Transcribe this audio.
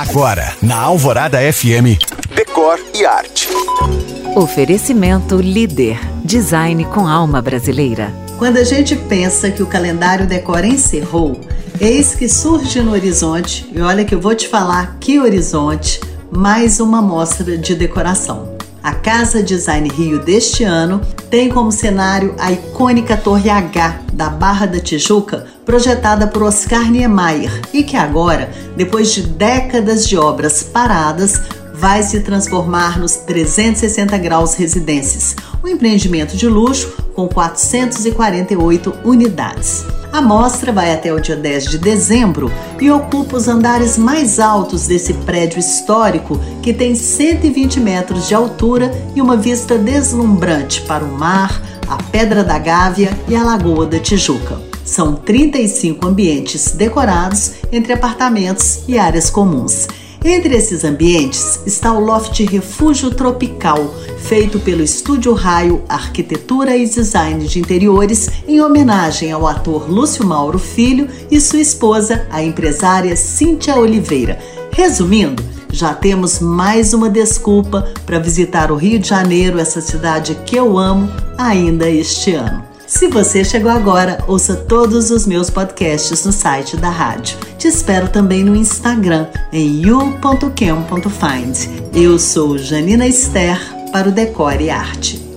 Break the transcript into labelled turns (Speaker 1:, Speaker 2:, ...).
Speaker 1: Agora, na Alvorada FM, Decor e Arte.
Speaker 2: Oferecimento Líder. Design com alma brasileira.
Speaker 3: Quando a gente pensa que o calendário Decor encerrou, eis que surge no horizonte, e olha que eu vou te falar que horizonte, mais uma mostra de decoração. A Casa Design Rio deste ano tem como cenário a icônica Torre H da Barra da Tijuca, projetada por Oscar Niemeyer e que agora, depois de décadas de obras paradas, vai se transformar nos 360 graus residências, um empreendimento de luxo com 448 unidades. A mostra vai até o dia 10 de dezembro e ocupa os andares mais altos desse prédio histórico que tem 120 metros de altura e uma vista deslumbrante para o mar, a Pedra da Gávea e a Lagoa da Tijuca. São 35 ambientes decorados entre apartamentos e áreas comuns. Entre esses ambientes está o loft Refúgio Tropical, feito pelo Estúdio Raio Arquitetura e Design de Interiores, em homenagem ao ator Lúcio Mauro Filho e sua esposa, a empresária Cíntia Oliveira. Resumindo, já temos mais uma desculpa para visitar o Rio de Janeiro, essa cidade que eu amo, ainda este ano. Se você chegou agora, ouça todos os meus podcasts no site da rádio. Te espero também no Instagram, em you.cam.find. Eu sou Janina Esther para o Decore e Arte.